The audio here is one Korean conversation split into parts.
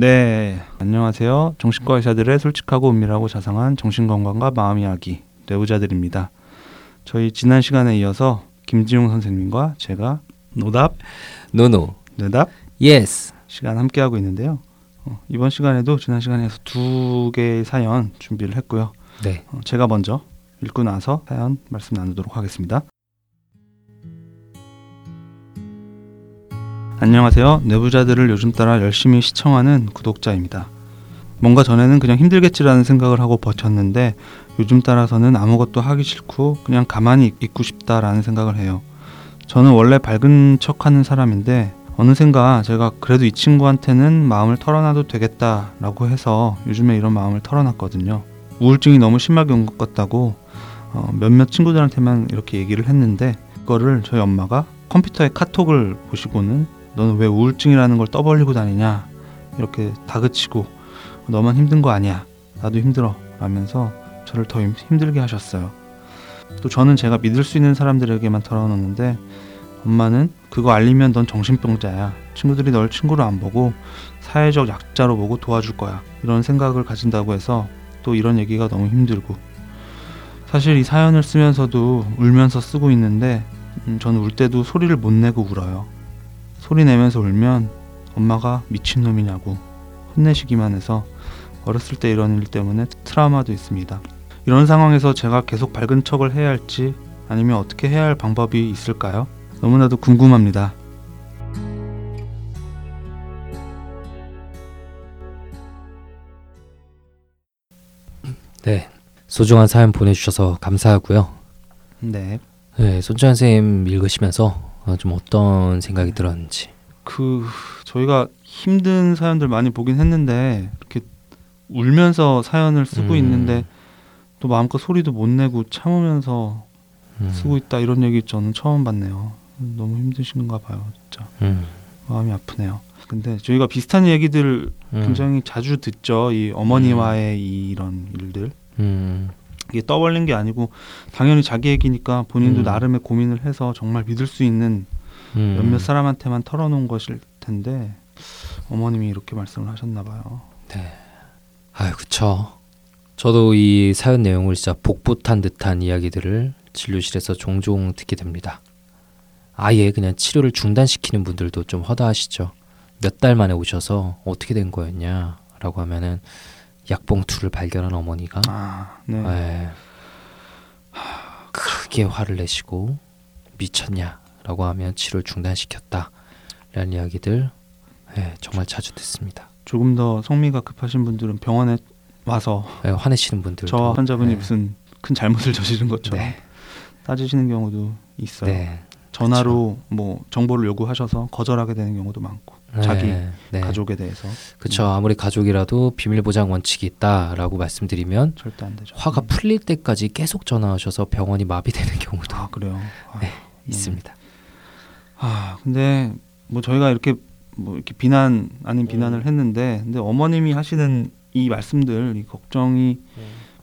네, 안녕하세요. 정신과 의사들의 솔직하고 은밀하고 자상한 정신건강과 마음 이야기 뇌부자들입니다. 저희 지난 시간에 이어서 김지용 선생님과 제가 노답, no no, 뇌답 yes. 시간 함께 하고 있는데요. 어, 이번 시간에도 지난 시간에서 두 개의 사연 준비를 했고요. 네. 어, 제가 먼저 읽고 나서 사연 말씀 나누도록 하겠습니다. 안녕하세요. 내부자들을 요즘 따라 열심히 시청하는 구독자입니다. 뭔가 전에는 그냥 힘들겠지라는 생각을 하고 버텼는데 요즘 따라서는 아무것도 하기 싫고 그냥 가만히 있고 싶다라는 생각을 해요. 저는 원래 밝은 척 하는 사람인데 어느샌가 제가 그래도 이 친구한테는 마음을 털어놔도 되겠다라고 해서 요즘에 이런 마음을 털어놨거든요. 우울증이 너무 심하게 온 것 같다고 어, 몇몇 친구들한테만 이렇게 얘기를 했는데 그거를 저희 엄마가 컴퓨터에 카톡을 보시고는 너는 왜 우울증이라는 걸 떠벌리고 다니냐? 이렇게 다그치고 너만 힘든 거 아니야. 나도 힘들어. 라면서 저를 더 힘- 힘들게 하셨어요. 또 저는 제가 믿을 수 있는 사람들에게만 털어놓는데 엄마는 그거 알리면 넌 정신병자야. 친구들이 널 친구로 안 보고 사회적 약자로 보고 도와줄 거야. 이런 생각을 가진다고 해서 또 이런 얘기가 너무 힘들고. 사실 이 사연을 쓰면서도 울면서 쓰고 있는데 음, 저는 울 때도 소리를 못 내고 울어요 소리 내면서 울면 엄마가 미친놈이냐고 혼내시기만 해서 어렸을 때 이런 일 때문에 트라우마도 있습니다. 이런 상황에서 제가 계속 밝은 척을 해야 할지 아니면 어떻게 해야 할 방법이 있을까요? 너무나도 궁금합니다. 네. 소중한 사연 보내주셔서 감사하고요. 네. 네, 손주환 선생님 읽으시면서 어, 좀 어떤 생각이 들었는지. 그 저희가 힘든 사연들 많이 보긴 했는데 이렇게 울면서 사연을 쓰고 음. 있는데 또 마음껏 소리도 못 내고 참으면서 음, 쓰고 있다 이런 얘기 저는 처음 봤네요. 너무 힘드신가 봐요, 진짜. 음, 마음이 아프네요. 근데 저희가 비슷한 얘기들 음, 굉장히 자주 듣죠. 이 어머니와의 이 이런 일들. 음, 이게 떠벌린 게 아니고 당연히 자기 얘기니까 본인도 음. 나름의 고민을 해서 정말 믿을 수 있는 음. 몇몇 사람한테만 털어놓은 것일 텐데 어머님이 이렇게 말씀을 하셨나 봐요. 아유, 그쵸. 저도 이 사연 내용을 진짜 복붙한 듯한 이야기들을 진료실에서 종종 듣게 됩니다. 아예 그냥 치료를 중단시키는 분들도 좀 허다하시죠. 몇 달 만에 오셔서 어떻게 된 거였냐라고 하면은 약봉투를 발견한 어머니가 아, 네. 예, 크게 화를 내시고 미쳤냐라고 하면 치료를 중단시켰다라는 이야기들 예, 정말 자주 듣습니다. 조금 더 성미가 급하신 분들은 병원에 와서 예, 화내시는 분들도 저 환자분이 예, 무슨 큰 잘못을 저지른 것처럼 네, 따지시는 경우도 있어요. 네, 전화로 뭐 정보를 요구하셔서 거절하게 되는 경우도 많고 자기 네, 네. 가족에 대해서 그렇죠. 아무리 가족이라도 비밀 보장 원칙이 있다라고 말씀드리면 절대 안 되죠. 화가 음. 풀릴 때까지 계속 전화하셔서 병원이 마비되는 경우도 아 그래요. 아, 네. 있습니다. 아 근데 뭐 저희가 이렇게 뭐 이렇게 비난 아닌 비난을 했는데 근데 어머님이 하시는 이 말씀들 이 걱정이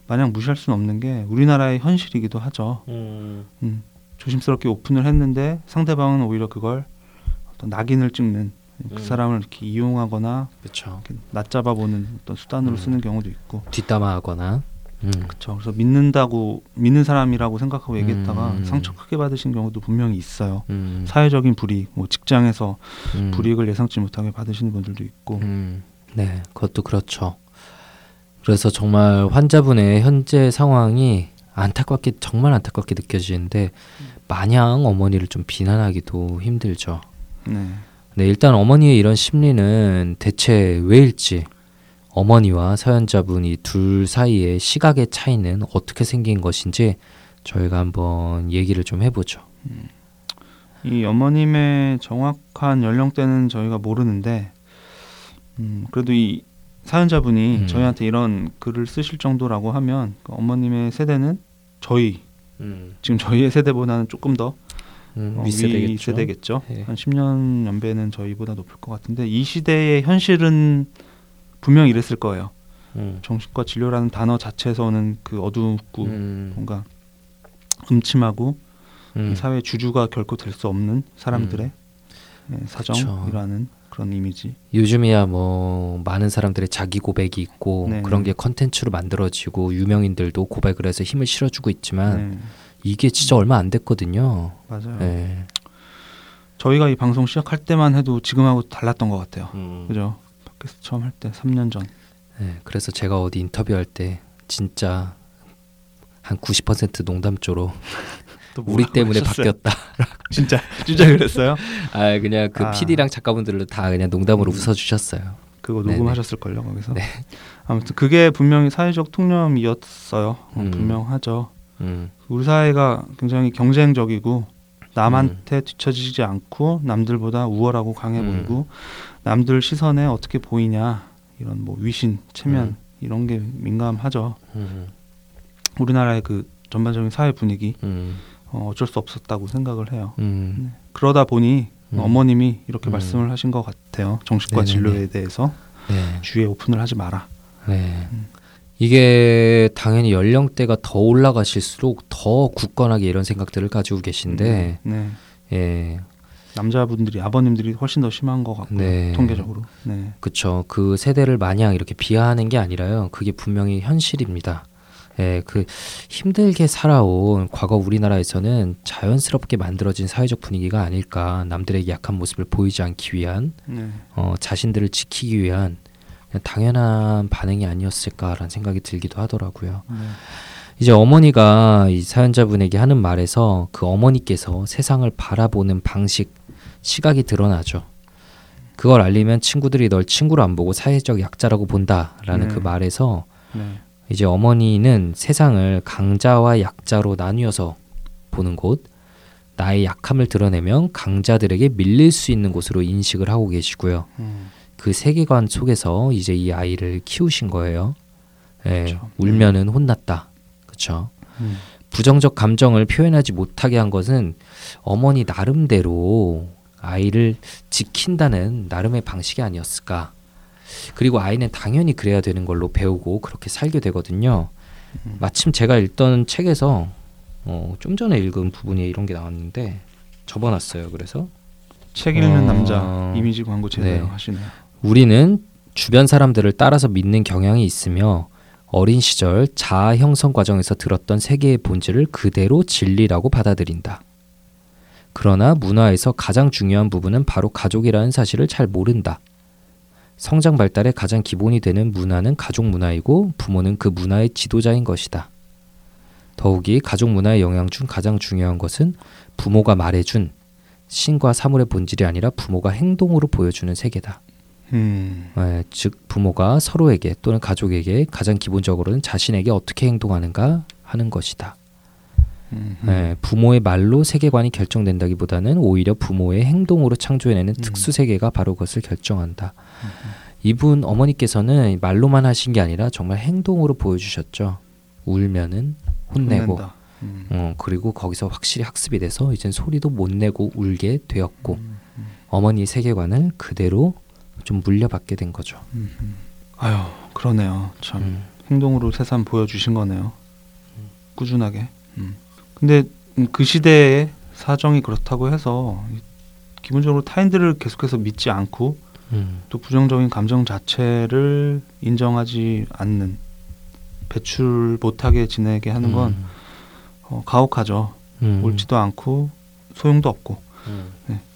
마냥 무시할 수는 없는 게 우리나라의 현실이기도 하죠. 음, 조심스럽게 오픈을 했는데 상대방은 오히려 그걸 어떤 낙인을 찍는 그 음. 사람을 이렇게 이용하거나 그렇죠. 이렇게 낮잡아 보는 어떤 수단으로 음. 쓰는 경우도 있고 뒷담화하거나 음. 그렇죠. 그래서 믿는다고 믿는 사람이라고 생각하고 얘기했다가 음. 상처 크게 받으신 경우도 분명히 있어요. 음. 사회적인 불이익, 뭐 직장에서 음. 불이익을 예상치 못하게 받으시는 분들도 있고 음, 네, 그것도 그렇죠. 그래서 정말 환자분의 현재 상황이 안타깝게 정말 안타깝게 느껴지는데 마냥 어머니를 좀 비난하기도 힘들죠. 네. 네, 일단 어머니의 이런 심리는 대체 왜일지 어머니와 사연자분이 둘 사이의 시각의 차이는 어떻게 생긴 것인지 저희가 한번 얘기를 좀 해보죠. 이 어머님의 정확한 연령대는 저희가 모르는데 음, 그래도 이 사연자분이 음. 저희한테 이런 글을 쓰실 정도라고 하면 그 어머님의 세대는 저희 지금 저희의 세대보다는 조금 더 음, 어, 세대겠죠. 예. 한 10년 연배는 저희보다 높을 것 같은데 이 시대의 현실은 분명 이랬을 거예요. 음. 정신과 진료라는 단어 자체에서 오는 그 어둡고 음. 뭔가 음침하고 음. 이 사회 주주가 결코 될 수 없는 사람들의 예, 사정이라는 그런 이미지. 요즘이야 뭐 많은 사람들의 자기 고백이 있고 네. 그런 게 컨텐츠로 만들어지고 유명인들도 고백을 해서 힘을 실어주고 있지만 네, 이게 진짜 얼마 안 됐거든요. 맞아요. 네. 저희가 이 방송 시작할 때만 해도 지금하고 달랐던 것 같아요. 음. 그죠? 팟캐스트 처음 할 때 3년 전. 네, 그래서 제가 어디 인터뷰할 때 진짜 한 90% 농담조로 또 우리 때문에 하셨어요? 바뀌었다. 진짜 진짜 그랬어요? 아 그냥 그 아. PD랑 작가분들로 다 그냥 농담으로 음. 웃어주셨어요. 그거. 녹음하셨을 걸요 거기서. 네. 아무튼 그게 분명히 사회적 통념이었어요. 어, 음. 분명하죠. 음, 우리 사회가 굉장히 경쟁적이고 남한테 뒤처지지 않고 남들보다 우월하고 강해 음. 보이고 남들 시선에 어떻게 보이냐 이런 뭐 위신, 체면 음. 이런 게 민감하죠. 음, 우리나라의 그 전반적인 사회 분위기 음, 어, 어쩔 수 없었다고 생각을 해요. 음, 그러다 보니 음. 어머님이 이렇게 음. 말씀을 하신 것 같아요. 정신과 네네네. 진료에 대해서 네. 주위에 오픈을 하지 마라. 네. 음. 이게 당연히 연령대가 더 올라가실수록 더 굳건하게 이런 생각들을 가지고 계신데, 네. 예, 남자분들이 아버님들이 훨씬 더 심한 것 같고요. 네. 통계적으로. 네. 그쵸. 그 세대를 마냥 이렇게 비하하는 게 아니라요. 그게 분명히 현실입니다. 예, 그 힘들게 살아온 과거 우리나라에서는 자연스럽게 만들어진 사회적 분위기가 아닐까. 남들에게 약한 모습을 보이지 않기 위한, 네. 어, 자신들을 지키기 위한 당연한 반응이 아니었을까라는 생각이 들기도 하더라고요. 네. 이제 어머니가 이 사연자분에게 하는 말에서 그 어머니께서 세상을 바라보는 방식, 시각이 드러나죠. 그걸 알리면 친구들이 널 친구로 안 보고 사회적 약자라고 본다라는 네. 그 말에서 네. 이제 어머니는 세상을 강자와 약자로 나뉘어서 보는 곳, 나의 약함을 드러내면 강자들에게 밀릴 수 있는 곳으로 인식을 하고 계시고요. 음. 그 세계관 속에서 이제 이 아이를 키우신 거예요. 예, 그쵸. 울면은 혼났다. 그렇죠. 음. 부정적 감정을 표현하지 못하게 한 것은 어머니 나름대로 아이를 지킨다는 나름의 방식이 아니었을까. 그리고 아이는 당연히 그래야 되는 걸로 배우고 그렇게 살게 되거든요. 음. 마침 제가 읽던 책에서 어, 좀 전에 읽은 부분에 이런 게 나왔는데 접어놨어요. 그래서 책 읽는 어, 남자 이미지 광고 제대로 네. 하시네요. 우리는 주변 사람들을 따라서 믿는 경향이 있으며 어린 시절 자아 형성 과정에서 들었던 세계의 본질을 그대로 진리라고 받아들인다. 그러나 문화에서 가장 중요한 부분은 바로 가족이라는 사실을 잘 모른다. 성장 발달의 가장 기본이 되는 문화는 가족 문화이고 부모는 그 문화의 지도자인 것이다. 더욱이 가족 문화의 영향 중 가장 중요한 것은 부모가 말해준 신과 사물의 본질이 아니라 부모가 행동으로 보여주는 세계다. 음. 예, 즉 부모가 서로에게 또는 가족에게 가장 기본적으로는 자신에게 어떻게 행동하는가 하는 것이다. 음. 예, 부모의 말로 세계관이 결정된다기보다는 오히려 부모의 행동으로 창조해내는 음. 특수 세계가 바로 그것을 결정한다. 이분 어머니께서는 말로만 하신 게 아니라 정말 행동으로 보여주셨죠. 울면은 혼내고. 음. 어, 그리고 거기서 확실히 학습이 돼서 이젠 소리도 못 내고 울게 되었고 음. 음. 어머니 세계관을 그대로 좀 물려받게 된 거죠. 음. 음. 아유 그러네요. 참 음. 행동으로 새삼 보여주신 거네요. 꾸준하게. 음. 근데 음, 그 시대의 사정이 그렇다고 해서 이- 기본적으로 타인들을 계속해서 믿지 않고 음. 또 부정적인 감정 자체를 인정하지 않는 배출 못하게 지내게 하는 건 음. 어, 가혹하죠. 음. 옳지도 않고 소용도 없고. 음.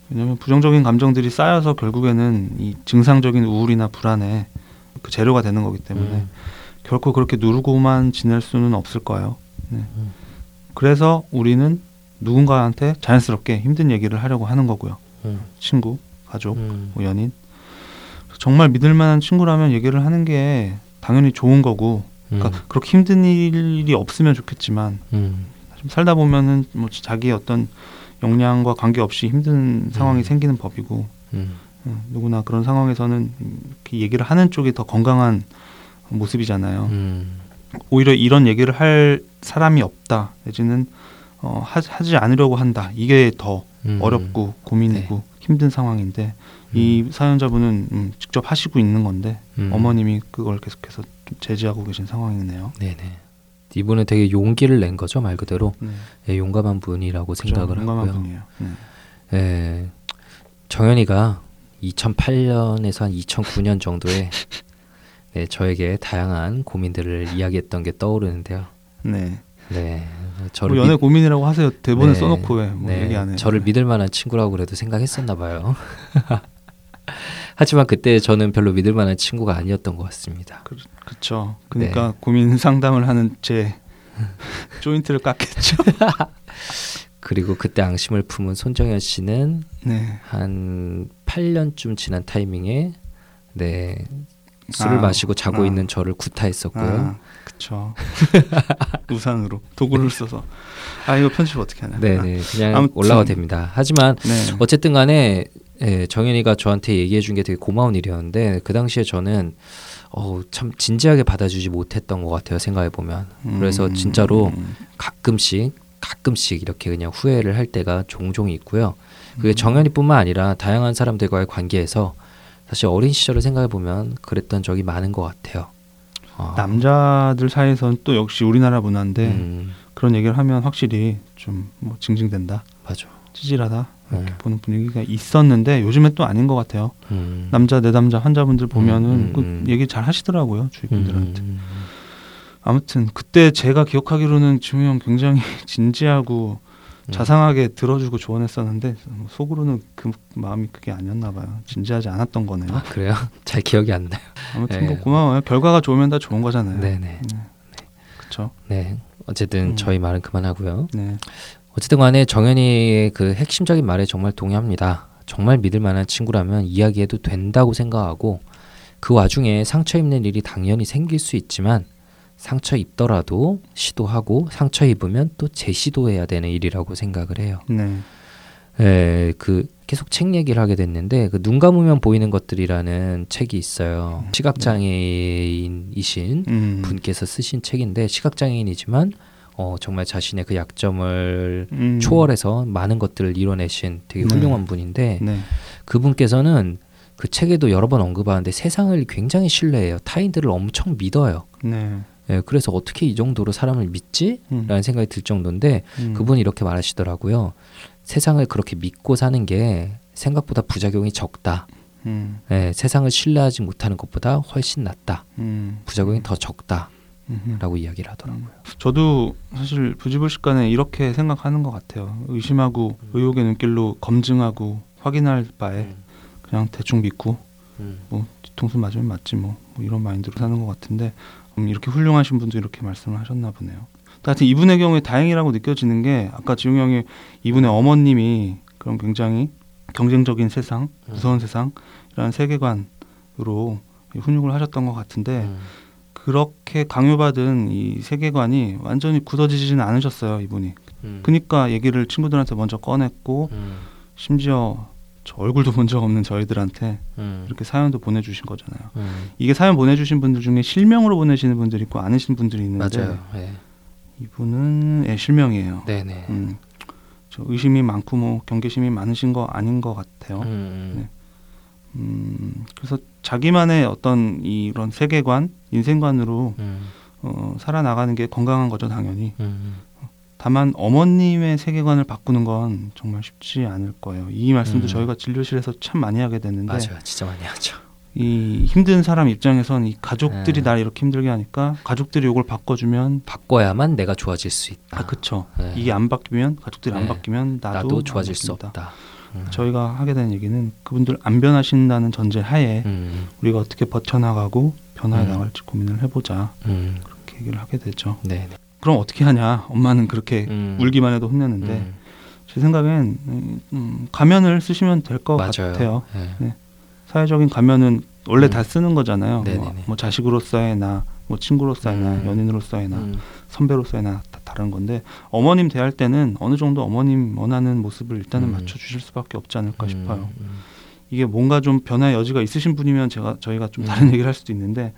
왜냐하면 부정적인 감정들이 쌓여서 결국에는 이 증상적인 우울이나 불안에 그 재료가 되는 거기 때문에 음. 결코 그렇게 누르고만 지낼 수는 없을 거예요. 네. 음. 그래서 우리는 누군가한테 자연스럽게 힘든 얘기를 하려고 하는 거고요. 음. 친구, 가족, 음. 뭐 연인. 정말 믿을 만한 친구라면 얘기를 하는 게 당연히 좋은 거고 그러니까 음. 그렇게 힘든 일이 없으면 좋겠지만 음. 좀 살다 보면은 뭐 자기의 어떤 역량과 관계없이 힘든 상황이 음. 생기는 법이고 음. 음, 누구나 그런 상황에서는 이렇게 얘기를 하는 쪽이 더 건강한 모습이잖아요. 음. 오히려 이런 얘기를 할 사람이 없다 내지는 어, 하, 하지 않으려고 한다 이게 더 음. 어렵고 고민이고 힘든 상황인데 이 사연자분은 음, 직접 하시고 있는 건데 음. 어머님이 그걸 계속해서 좀 제지하고 계신 상황이네요. 네네. 이분은 되게 용기를 낸 거죠 말 그대로 네. 예, 용감한 분이라고 그죠? 생각을 용감한 하고요. 분이에요. 네. 예, 정현이가 2008년에서 한 2009년 정도에 네, 저에게 다양한 고민들을 이야기했던 게 떠오르는데요. 네. 네, 뭐 저를 연애 믿- 고민이라고 하세요. 대본에 네, 써놓고 왜뭐 네, 얘기 안 해. 저를 믿을 만한 친구라고 그래도 생각했었나 봐요. 하지만 그때 저는 별로 믿을 만한 친구가 아니었던 것 같습니다. 그 렇죠. 네. 그러니까 고민 상담을 하는 제 조인트를 깎겠죠. 그리고 그때 앙심을 품은 손정현 씨는 네. 한 8년쯤 지난 타이밍에 네 술을 아, 마시고 자고 아. 있는 저를 구타했었고요. 아, 그렇죠. 우산으로 도구를 써서. 아 이거 편집 어떻게 하냐. 네네 그냥 아무튼. 올라가 됩니다. 하지만 네. 어쨌든 간에 예, 정현이가 저한테 얘기해 준 게 되게 고마운 일이었는데 그 당시에 저는 어, 참 진지하게 받아주지 못했던 것 같아요 생각해 보면 그래서 음, 진짜로 음, 가끔씩 가끔씩 이렇게 그냥 후회를 할 때가 종종 있고요. 음. 그게 정현이뿐만 아니라 다양한 사람들과의 관계에서 사실 어린 시절을 생각해 보면 그랬던 적이 많은 것 같아요. 어, 남자들 사이에서는 또 역시 우리나라 문화인데 음, 그런 얘기를 하면 확실히 좀 뭐 징징댄다, 맞아. 찌질하다 네. 보는 분위기가 있었는데 요즘엔 또 아닌 것 같아요. 음, 남자 내담자 환자분들 보면은 음, 그 음. 얘기 잘 하시더라고요 주위 분들한테. 음, 아무튼 그때 제가 기억하기로는 지웅이 형 굉장히 진지하고 음. 자상하게 들어주고 조언했었는데 속으로는 그 마음이 그게 아니었나 봐요. 진지하지 않았던 거네요. 아 그래요? 잘 기억이 안 나요. 아무튼 네. 뭐 고마워요. 결과가 좋으면 다 좋은 거잖아요. 네네. 그렇죠. 네. 어쨌든 음. 저희 말은 그만하고요. 네. 어쨌든 간에 정현이의 그 핵심적인 말에 정말 동의합니다. 정말 믿을 만한 친구라면 이야기해도 된다고 생각하고 그 와중에 상처 입는 일이 당연히 생길 수 있지만 상처 입더라도 시도하고 상처 입으면 또 재시도해야 되는 일이라고 생각을 해요. 네. 예, 그 계속 책 얘기를 하게 됐는데 그 눈 감으면 보이는 것들이라는 책이 있어요. 시각장애인이신 음. 분께서 쓰신 책인데 시각장애인이지만 어, 정말 자신의 그 약점을 음. 초월해서 많은 것들을 이뤄내신 되게 네. 훌륭한 분인데 네. 그분께서는 그 책에도 여러 번 언급하는데 세상을 굉장히 신뢰해요. 타인들을 엄청 믿어요. 네. 예, 그래서 어떻게 이 정도로 사람을 믿지? 음. 라는 생각이 들 정도인데 음. 그분이 이렇게 말하시더라고요. 세상을 그렇게 믿고 사는 게 생각보다 부작용이 적다. 음. 예, 세상을 신뢰하지 못하는 것보다 훨씬 낫다. 음. 부작용이 더 적다 라고. 이야기를 하더라고요. 저도 사실 부지불식간에 이렇게 생각하는 것 같아요. 의심하고 음. 의혹의 눈길로 검증하고 확인할 바에 그냥 대충 믿고 음. 뭐 뒤통수 맞으면 맞지 뭐, 뭐 이런 마인드로 사는 것 같은데 음, 이렇게 훌륭하신 분도 이렇게 말씀을 하셨나 보네요. 하여튼 이분의 경우에 다행이라고 느껴지는 게 아까 지웅 형이 이분의 어머님이 그런 굉장히 경쟁적인 세상, 음. 무서운 세상이라는 세계관으로 훈육을 하셨던 것 같은데 음. 그렇게 강요받은 이 세계관이 완전히 굳어지지는 않으셨어요 이분이. 음. 그러니까 얘기를 친구들한테 먼저 꺼냈고 음. 심지어 저 얼굴도 본 적 없는 저희들한테 음. 이렇게 사연도 보내주신 거잖아요. 음. 이게 사연 보내주신 분들 중에 실명으로 보내시는 분들이 있고 아니신 분들이 있는데 맞아요. 네. 이분은 예, 실명이에요. 네네. 음, 저 의심이 많고 뭐 경계심이 많으신 거 아닌 것 같아요. 음. 네. 음, 그래서 자기만의 어떤 이런 세계관, 인생관으로 음. 어, 살아나가는 게 건강한 거죠 당연히. 음. 다만 어머님의 세계관을 바꾸는 건 정말 쉽지 않을 거예요. 이 말씀도 음. 저희가 진료실에서 참 많이 하게 됐는데 맞아요. 진짜 많이 하죠. 이 힘든 사람 입장에선 이 가족들이 네. 날 이렇게 힘들게 하니까 가족들이 이걸 바꿔주면 바꿔야만 내가 좋아질 수 있다. 아 그쵸 네. 이게 안 바뀌면 가족들이 안 네. 바뀌면 나도, 나도 안 좋아질 수. 없다. 음. 저희가 하게 되는 얘기는 그분들 안 변하신다는 전제 하에 음. 우리가 어떻게 버텨나가고 변화해 음. 나갈지 고민을 해보자 음. 그렇게 얘기를 하게 되죠. 네. 그럼 어떻게 하냐? 엄마는 그렇게 음. 울기만 해도 혼내는데 음. 제 생각엔 가면을 쓰시면 될 것. 같아요. 네. 사회적인 가면은 원래 음. 다 쓰는 거잖아요. 뭐, 네네네. 뭐 자식으로서의 나, 뭐 친구로서의 나, 음. 연인으로서의 나, 음. 선배로서의 나다 다른 건데 어머님 대할 때는 어느 정도 어머님 원하는 모습을 일단은 음. 맞춰 주실 수밖에 없지 않을까 음. 싶어요. 음. 이게 뭔가 좀 변화의 여지가 있으신 분이면 제가 저희가 좀 음. 다른 얘기를 할 수도 있는데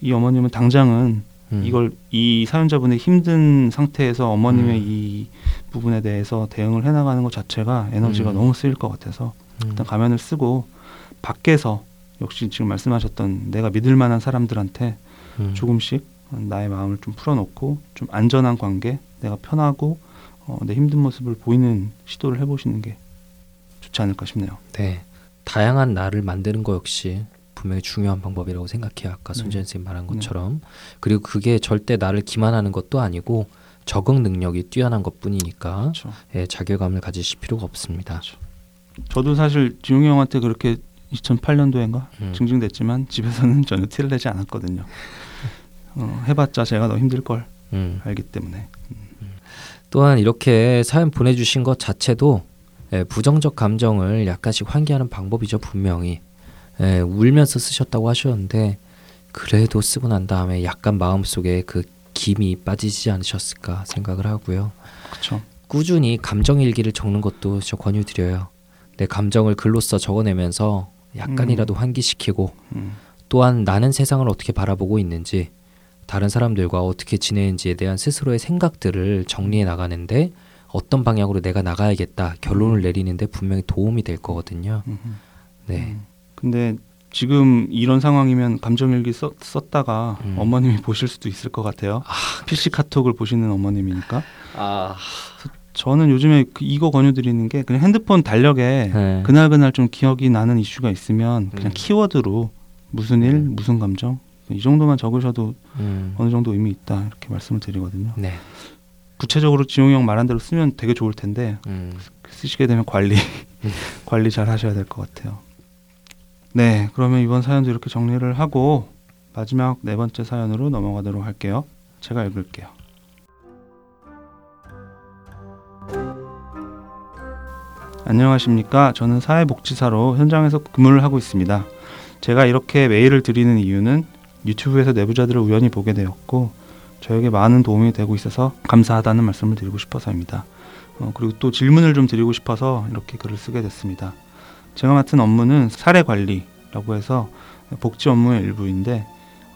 이 어머님은 당장은 음. 이걸 이 사연자분의 힘든 상태에서 어머님의 음. 이 부분에 대해서 대응을 해나가는 것 자체가 에너지가 음. 너무 쓰일 것 같아서 음. 일단 가면을 쓰고 밖에서 역시 지금 말씀하셨던 내가 믿을 만한 사람들한테 음. 조금씩 나의 마음을 좀 풀어놓고 좀 안전한 관계, 내가 편하고 어, 내 힘든 모습을 보이는 시도를 해보시는 게 좋지 않을까 싶네요. 네. 다양한 나를 만드는 거 역시 분명히 중요한 방법이라고 생각해요. 아까 네. 손재현 선생님 말한 네. 것처럼. 그리고 그게 절대 나를 기만하는 것도 아니고 적응 능력이 뛰어난 것뿐이니까 그렇죠. 예, 자괴감을 가지실 필요가 없습니다. 저도 사실 지용이 형한테 그렇게 2008년도인가 음. 증증됐지만 집에서는 전혀 티를 내지 않았거든요. 어, 해봤자 제가 더 힘들 걸 음. 알기 때문에. 또한 이렇게 사연 보내주신 것 자체도 예, 부정적 감정을 약간씩 환기하는 방법이죠 분명히 예, 울면서 쓰셨다고 하셨는데 그래도 쓰고 난 다음에 약간 마음속에 그 김이 빠지지 않으셨을까 생각을 하고요 그렇죠. 꾸준히 감정 일기를 적는 것도 저 권유드려요 내 감정을 글로써 적어내면서 약간이라도 환기시키고 음. 또한 나는 세상을 어떻게 바라보고 있는지 다른 사람들과 어떻게 지내는지에 대한 스스로의 생각들을 정리해 나가는데 어떤 방향으로 내가 나가야겠다 결론을 내리는데 분명히 도움이 될 거거든요. 음. 네, 음. 근데 지금 이런 상황이면 감정일기 썼, 썼다가 음. 어머님이 보실 수도 있을 것 같아요. PC 카톡을 보시는 어머님이니까. 아, 저는 요즘에 그 이거 권유드리는 게 그냥 핸드폰 달력에 네. 그날 그날 좀 기억이 나는 이슈가 있으면 그냥 음. 키워드로 무슨 일, 무슨 감정 이 정도만 적으셔도 음, 어느 정도 의미 있다 이렇게 말씀을 드리거든요. 네, 구체적으로 지용이 형 말한 대로 쓰면 되게 좋을 텐데 음, 쓰시게 되면 관리 음. 관리 잘 하셔야 될 것 같아요. 네, 그러면 이번 사연도 이렇게 정리를 하고 마지막 네 번째 사연으로 넘어가도록 할게요. 제가 읽을게요. 안녕하십니까. 저는 사회복지사로 현장에서 근무를 하고 있습니다. 제가 이렇게 메일을 드리는 이유는 유튜브에서 내부자들을 우연히 보게 되었고 저에게 많은 도움이 되고 있어서 감사하다는 말씀을 드리고 싶어서입니다. 어, 그리고 또 질문을 좀 드리고 싶어서 이렇게 글을 쓰게 됐습니다. 제가 맡은 업무는 사례 관리라고 해서 복지 업무의 일부인데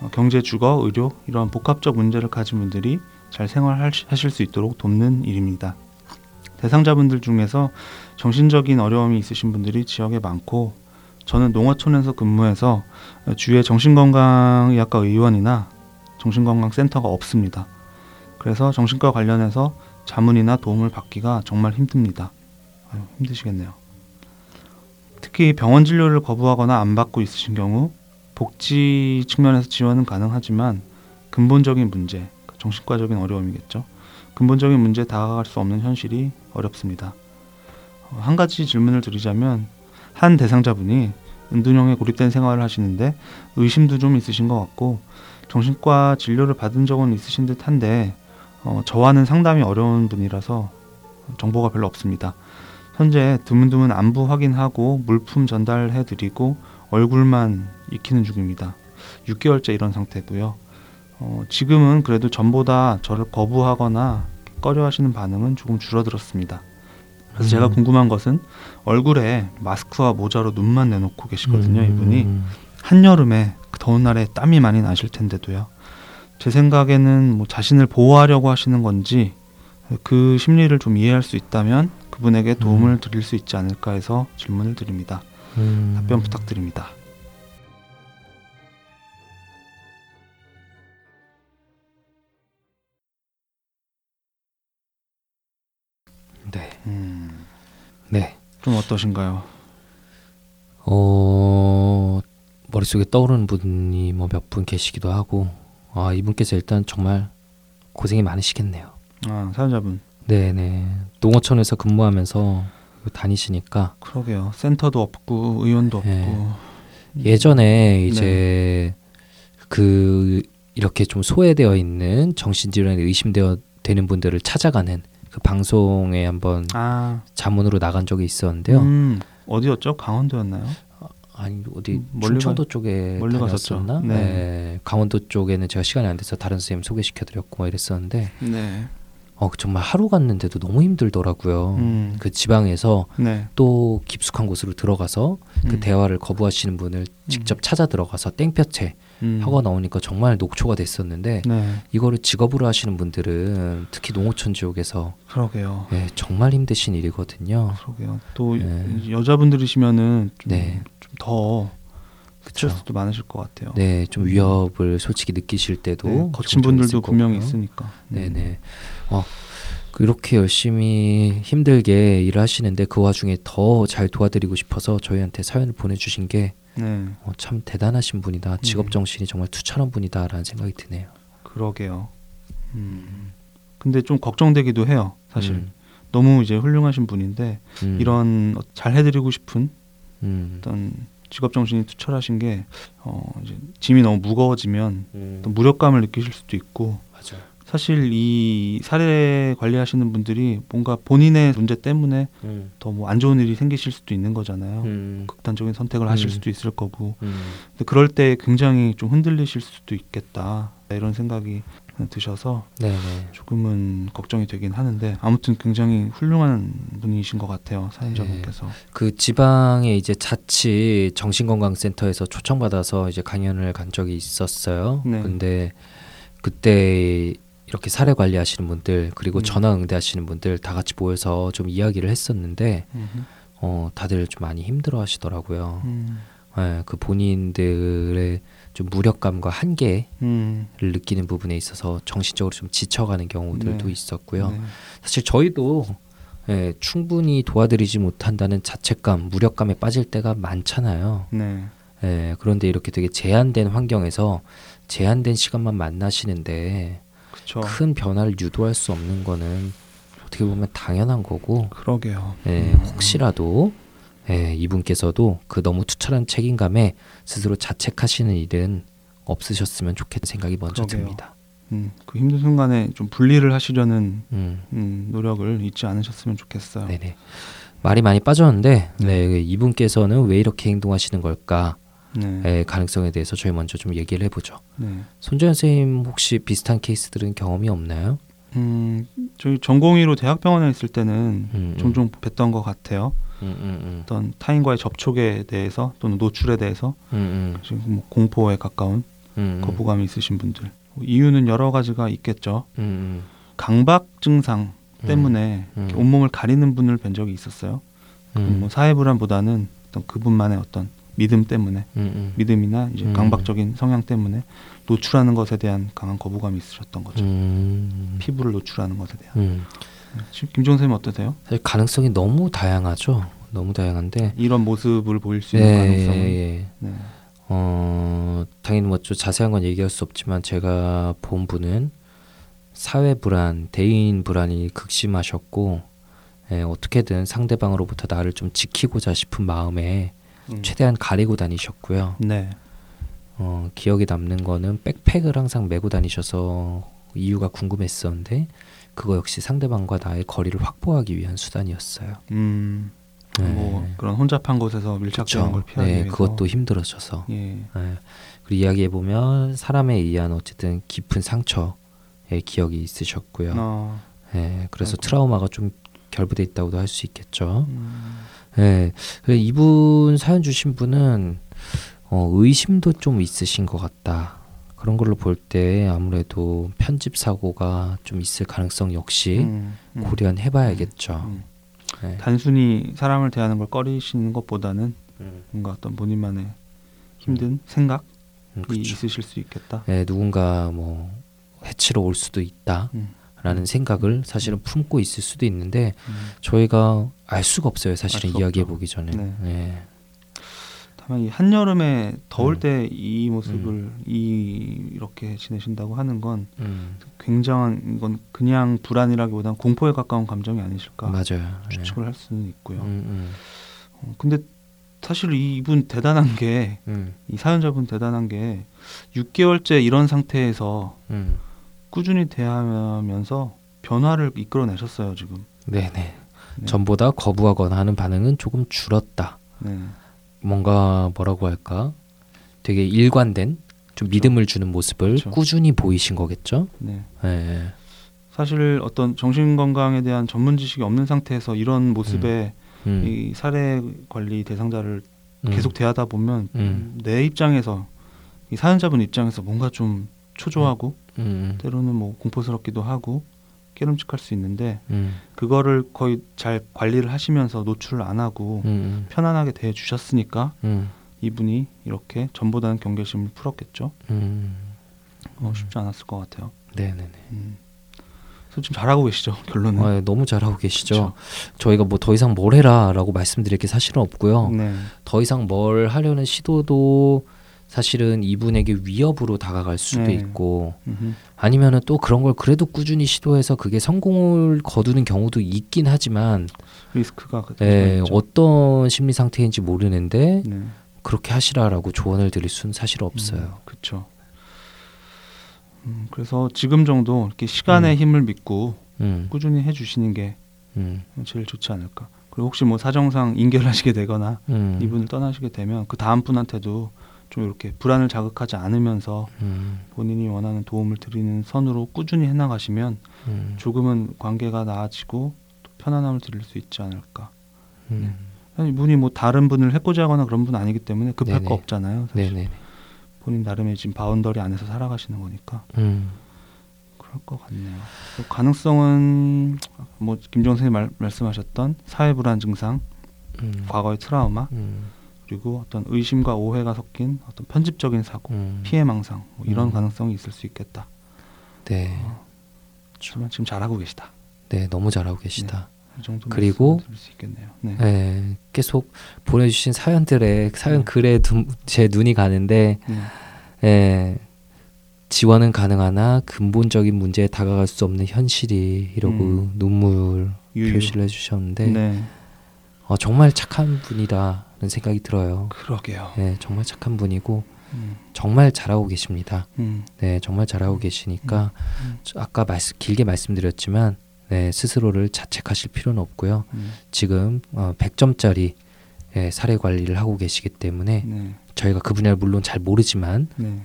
어, 경제, 주거, 의료 이런 복합적 문제를 가진 분들이 잘 생활하실 수 있도록 돕는 일입니다. 대상자분들 중에서 정신적인 어려움이 있으신 분들이 지역에 많고 저는 농어촌에서 근무해서 주위에 정신건강의학과 의원이나 정신건강센터가 없습니다. 그래서 정신과 관련해서 자문이나 도움을 받기가 정말 힘듭니다. 아유, 힘드시겠네요. 특히 병원 진료를 거부하거나 안 받고 있으신 경우 복지 측면에서 지원은 가능하지만 근본적인 문제, 정신과적인 어려움이겠죠. 근본적인 문제에 다가갈 수 없는 현실이 어렵습니다. 어, 한 가지 질문을 드리자면 한 대상자분이 은둔형에 고립된 생활을 하시는데 의심도 좀 있으신 것 같고 정신과 진료를 받은 적은 있으신 듯한데 어, 저와는 상담이 어려운 분이라서 정보가 별로 없습니다. 현재 드문드문 안부 확인하고 물품 전달해드리고 얼굴만 익히는 중입니다. 6개월째 이런 상태고요. 어, 지금은 그래도 전보다 저를 거부하거나 꺼려하시는 반응은 조금 줄어들었습니다. 그래서 제가 음. 궁금한 것은 얼굴에 마스크와 모자로 눈만 내놓고 계시거든요. 음, 이분이 한여름에 그 더운 날에 땀이 많이 나실 텐데도요. 제 생각에는 뭐 자신을 보호하려고 하시는 건지 그 심리를 좀 이해할 수 있다면 그분에게 도움을 음. 드릴 수 있지 않을까 해서 질문을 드립니다. 음, 답변 부탁드립니다. 네. 좀 어떠신가요? 어 머릿속에 떠오르는 분이 뭐 몇 분 계시기도 하고 아 이분께서 일단 정말 고생이 많으시겠네요. 아, 사연자분. 네네 농어촌에서 근무하면서 다니시니까 그러게요. 센터도 없고 의원도 없고. 네. 예전에 이제 그 이렇게 좀 소외되어 있는 정신질환에 의심되어 되는 분들을 찾아가는 그 방송에 한번 아, 자문으로 나간 적이 있었는데요. 음, 어디였죠? 강원도였나요? 아니 어디 음, 멀리 충청도 쪽에 멀리. 다녔었나? 네. 네. 강원도 쪽에는 제가 시간이 안 돼서 다른 선생님 소개시켜드렸고 뭐 이랬었는데 네. 어 정말 하루 갔는데도 너무 힘들더라고요. 음, 그 지방에서 네. 또 깊숙한 곳으로 들어가서 그 음, 대화를 거부하시는 분을 직접 찾아 들어가서 땡볕에 음, 하고 나오니까 정말 녹초가 됐었는데 네. 이거를 직업으로 하시는 분들은 특히 농어촌 지역에서 그러게요. 예, 정말 힘드신 일이거든요. 그러게요. 또 네. 여자분들이시면은 좀, 네. 좀더. 스트레스도 많으실 것 같아요. 네, 좀 위협을 솔직히 느끼실 때도 네, 좀 거친 좀 분들도 분명히 거고요. 있으니까. 음. 네네. 어, 그렇게 열심히 힘들게 일을 하시는데 그 와중에 더 잘 도와드리고 싶어서 저희한테 사연을 보내주신 게 어, 네, 참 대단하신 분이다. 직업 음. 정신이 정말 투철한 분이다라는 생각이 드네요. 그러게요. 음. 근데 좀 걱정되기도 해요. 사실 음, 너무 이제 훌륭하신 분인데 음, 이런 어, 잘 해드리고 싶은 음, 어떤 직업 정신이 투철하신 게 어, 이제 짐이 너무 무거워지면 음, 또 무력감을 느끼실 수도 있고 맞아요. 사실 이 사례 관리하시는 분들이 뭔가 본인의 문제 때문에 음, 더뭐 안 좋은 일이 생기실 수도 있는 거잖아요. 음, 극단적인 선택을 하실 음. 수도 있을 거고 음, 근데 그럴 때 굉장히 좀 흔들리실 수도 있겠다 이런 생각이 드셔서 네네. 조금은 걱정이 되긴 하는데 아무튼 굉장히 훌륭한 분이신 것 같아요 사연자분께서 그 지방에 이제 자치 정신건강센터에서 초청받아서 이제 강연을 간 적이 있었어요. 네. 근데 그때 이렇게 사례 관리하시는 분들 그리고 음. 전화 응대하시는 분들 다 같이 모여서 좀 이야기를 했었는데 음흠. 어 다들 좀 많이 힘들어하시더라고요. 음, 예, 그 본인들의 좀 무력감과 한계를 음, 느끼는 부분에 있어서 정신적으로 좀 지쳐가는 경우들도 네. 있었고요. 네. 사실 저희도 예, 충분히 도와드리지 못한다는 자책감, 무력감에 빠질 때가 많잖아요. 네. 예, 그런데 이렇게 되게 제한된 환경에서 제한된 시간만 만나시는데 그쵸 큰 변화를 유도할 수 없는 거는 어떻게 보면 당연한 거고 그러게요 예, 음. 혹시라도 예, 이분께서도 그 너무 투철한 책임감에 스스로 자책하시는 일은 없으셨으면 좋겠다는 생각이 먼저 그러게요. 듭니다. 음, 그 힘든 순간에 좀 분리를 하시려는 음, 음, 노력을 잊지 않으셨으면 좋겠어요 네네. 말이 많이 빠졌는데 네, 이분께서는 왜 이렇게 행동하시는 걸까? 네. 의 가능성에 대해서 저희 먼저 좀 얘기를 해보죠. 네. 손재현 선생님 혹시 비슷한 케이스들은 경험이 없나요? 음, 저희 전공의로 대학병원에 있을 때는 음, 종종 뵀던 것 같아요. 음, 음, 어떤 타인과의 접촉에 대해서 또는 노출에 대해서 음, 음, 지금 뭐 공포에 가까운 음, 음, 거부감이 있으신 분들 뭐 이유는 여러 가지가 있겠죠. 음, 강박 증상 음, 때문에 음. 온몸을 가리는 분을 뵌 적이 있었어요. 음, 뭐 사회 불안보다는 어떤 그분만의 어떤 믿음 때문에 음, 음, 믿음이나 이제 음. 강박적인 성향 때문에 노출하는 것에 대한 강한 거부감이 있으셨던 거죠. 음, 피부를 노출하는 것에 대한. 음. 지금 김종 선생님 어떠세요? 사실 가능성이 너무 다양하죠. 너무 다양한데. 이런 모습을 보일 수 있는 예, 가능성은 예, 예. 네. 어, 당연히 뭐좀 자세한 건 얘기할 수 없지만 제가 본 분은 사회 불안, 대인 불안이 극심하셨고 예, 어떻게든 상대방으로부터 나를 좀 지키고자 싶은 마음에 음. 최대한 가리고 다니셨고요. 네. 어, 기억에 남는 거는 백팩을 항상 메고 다니셔서 이유가 궁금했었는데 그거 역시 상대방과 나의 거리를 확보하기 위한 수단이었어요. 음. 네. 뭐 그런 혼잡한 곳에서 밀착되는 걸 피하기 네, 위해서. 그것도 힘들어져서. 예. 예. 그리고 이야기해 보면 사람에 의한 어쨌든 깊은 상처의 기억이 있으셨고요. 어. 예, 그래서 아이고. 트라우마가 좀 결부돼 있다고도 할 수 있겠죠. 음. 예, 이분 사연 주신 분은 어, 의심도 좀 있으신 것 같다. 그런 걸로 볼 때 아무래도 편집 사고가 좀 있을 가능성 역시 음. 음. 고려는 해봐야겠죠. 음. 예. 단순히 사람을 대하는 걸 꺼리시는 것보다는 음, 뭔가 어떤 본인만의 힘든 생각이 음. 있으실 수 있겠다. 예, 누군가 뭐 해치러 올 수도 있다. 음. 라는 생각을 사실은 품고 있을 수도 있는데 음. 저희가 알 수가 없어요 사실은 이야기해. 보기 전에 네. 예. 다만 이 한여름에 더울 음. 때이 모습을 이 이렇게 지내신다고 하는 건 음, 굉장한 이건 그냥 불안이라기보다는 공포에 가까운 감정이 아니실까 맞아요 예. 추측을 할 수는 있고요. 음, 어, 근데 사실 이분 대단한 게이 음, 음, 사연자분 대단한 게 6개월째 이런 상태에서 음. 꾸준히 대하면서 변화를 이끌어내셨어요 지금. 네네 네. 전보다 거부하거나 하는 반응은 조금 줄었다 네. 뭔가 뭐라고 할까 되게 일관된 좀 믿음을 주는 모습을 그쵸. 꾸준히 보이신 거겠죠 네. 예. 사실 어떤 정신 건강에 대한 전문 지식이 없는 상태에서 이런 모습에 음, 이 사례 관리 대상자를 음, 계속 대하다 보면 음. 내 입장에서 이 사연자분 입장에서 뭔가 좀 초조하고 음, 때로는 뭐 공포스럽기도 하고 깨름직할 수 있는데 음, 그거를 거의 잘 관리를 하시면서 노출을 안 하고 음, 편안하게 대해 주셨으니까 음, 이분이 이렇게 전보다는 경계심을 풀었겠죠. 음. 어, 쉽지 않았을 것 같아요. 네네네 음. 그래서 지금 잘하고 계시죠 결론은. 아, 너무 잘하고 계시죠. 그쵸. 저희가 뭐 더 이상 뭘 해라라고 말씀드릴 게 사실은 없고요. 네. 더 이상 뭘 하려는 시도도 사실은 이분에게 위협으로 다가갈 수도 네. 있고 음흠. 아니면은 또 그런 걸 그래도 꾸준히 시도해서 그게 성공을 거두는 경우도 있긴 하지만 리스크가 있죠. 어떤 심리 상태인지 모르는데 네. 그렇게 하시라라고 조언을 드릴 수는 사실 없어요. 그렇죠. 음, 그래서 지금 정도 이렇게 시간의 힘을 믿고 음, 꾸준히 해주시는 게 음, 제일 좋지 않을까. 그리고 혹시 뭐 사정상 인계하시게 되거나 음, 이분을 떠나시게 되면 그 다음 분한테도 좀 이렇게 불안을 자극하지 않으면서 음, 본인이 원하는 도움을 드리는 선으로 꾸준히 해나가시면 음, 조금은 관계가 나아지고 또 편안함을 드릴 수 있지 않을까. 음. 아니, 이분이 뭐 다른 분을 해코지 하거나 그런 분 아니기 때문에 급할 네네. 거 없잖아요. 사실. 네네. 본인 나름의 지금 boundary 안에서 살아가시는 거니까 음, 그럴 것 같네요. 그 가능성은 뭐 김종 선생님 말, 말씀하셨던 사회 불안 증상, 음, 과거의 트라우마, 음, 그리고 어떤 의심과 오해가 섞인 어떤 편집적인 사고, 음. 피해 망상 뭐 이런 음. 가능성이 있을 수 있겠다. 네, 하지만 지금 잘하고 계시다. 네, 너무 잘하고 계시다. 이 정도 그리고. 네. 네, 계속 보내주신 사연들에 사연 네. 글에 두- 제 눈이 가는데 네. 예, 지원은 가능하나 근본적인 문제에 다가갈 수 없는 현실이 이러고 음. 눈물 유유. 표시를 해주셨는데 네. 어, 정말 착한 분이라는 생각이 들어요. 그러게요. 예, 정말 착한 분이고 음. 정말 잘하고 계십니다. 음. 네, 정말 잘하고 계시니까 음. 저 아까 말씀 길게 말씀드렸지만 네, 스스로를 자책하실 필요는 없고요. 음. 지금 어, 100점짜리 예, 사례 관리를 하고 계시기 때문에 네. 저희가 그 분야를 물론 잘 모르지만 네.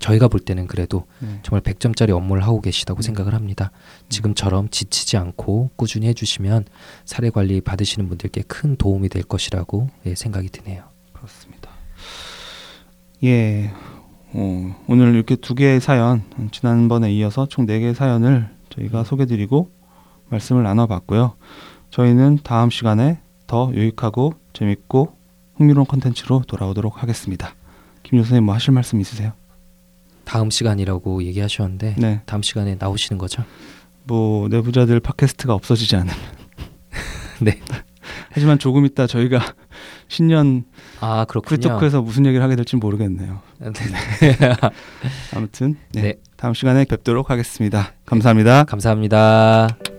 저희가 볼 때는 그래도 네. 정말 100점짜리 업무를 하고 계시다고 음. 생각을 합니다. 지금처럼 지치지 않고 꾸준히 해주시면 사례 관리 받으시는 분들께 큰 도움이 될 것이라고 예, 생각이 드네요. 그렇습니다. 예. 어, 오늘 이렇게 두 개의 사연, 음, 지난번에 이어서 총 네 개의 사연을 저희가 소개드리고 말씀을 나눠봤고요. 저희는 다음 시간에 더 유익하고 재밌고 흥미로운 컨텐츠로 돌아오도록 하겠습니다. 김 교수님 뭐 하실 말씀 있으세요? 다음 시간이라고 얘기하셨는데 네. 다음 시간에 나오시는 거죠? 뭐 내부자들 팟캐스트가 없어지지 않으면. 네. 하지만 조금 있다 저희가 신년 아 그렇군요. 프리토크에서 무슨 얘기를 하게 될지 모르겠네요. 네. 아무튼 네. 네. 다음 시간에 뵙도록 하겠습니다. 감사합니다. 감사합니다.